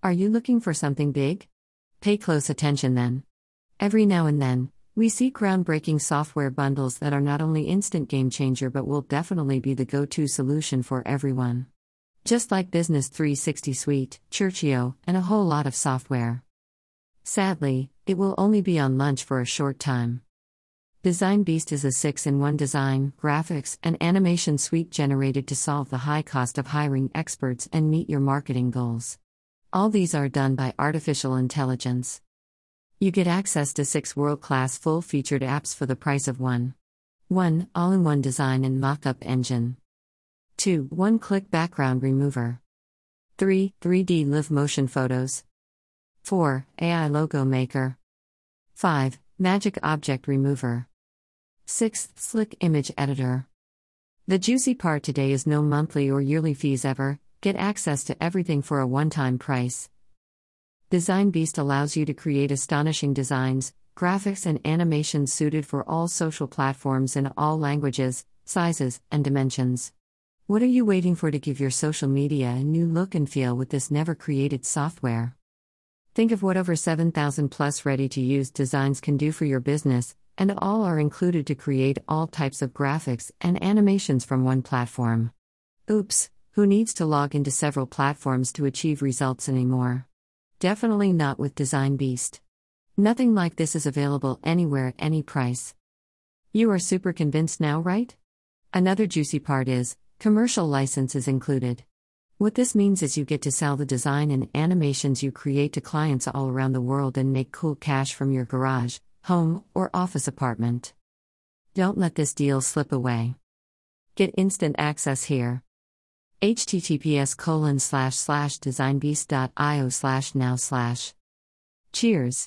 Are you looking for something big? Pay close attention then. Every now and then, we see groundbreaking software bundles that are not only instant game changer but will definitely be the go-to solution for everyone. Just like Business 360 Suite, Churchio, and a whole lot of software. Sadly, it will only be on lunch for a short time. Design Beast is a 6 in 1 design, graphics, and animation suite generated to solve the high cost of hiring experts and meet your marketing goals. All these are done by artificial intelligence. You get access to six world class full featured apps for the price of one. 1. All in one design and mockup engine. 2. One click background remover. 3. 3D live motion photos. 4. AI logo maker. 5. Magic object remover. 6. Slick image editor. The juicy part today is no monthly or yearly fees ever, get access to everything for a one time price. Design Beast allows you to create astonishing designs, graphics, and animations suited for all social platforms in all languages, sizes, and dimensions. What are you waiting for to give your social media a new look and feel with this never created software? Think of what over 7,000 plus ready to use designs can do for your business, and all are included to create all types of graphics and animations from one platform. Oops, who needs to log into several platforms to achieve results anymore? Definitely not with Design Beast. Nothing like this is available anywhere at any price. You are super convinced now, right? Another juicy part is commercial license is included. What this means is you get to sell the design and animations you create to clients all around the world and make cool cash from your garage, home, or office apartment. Don't let this deal slip away. Get instant access here https colon slash slash designbeast.io slash now slash. Cheers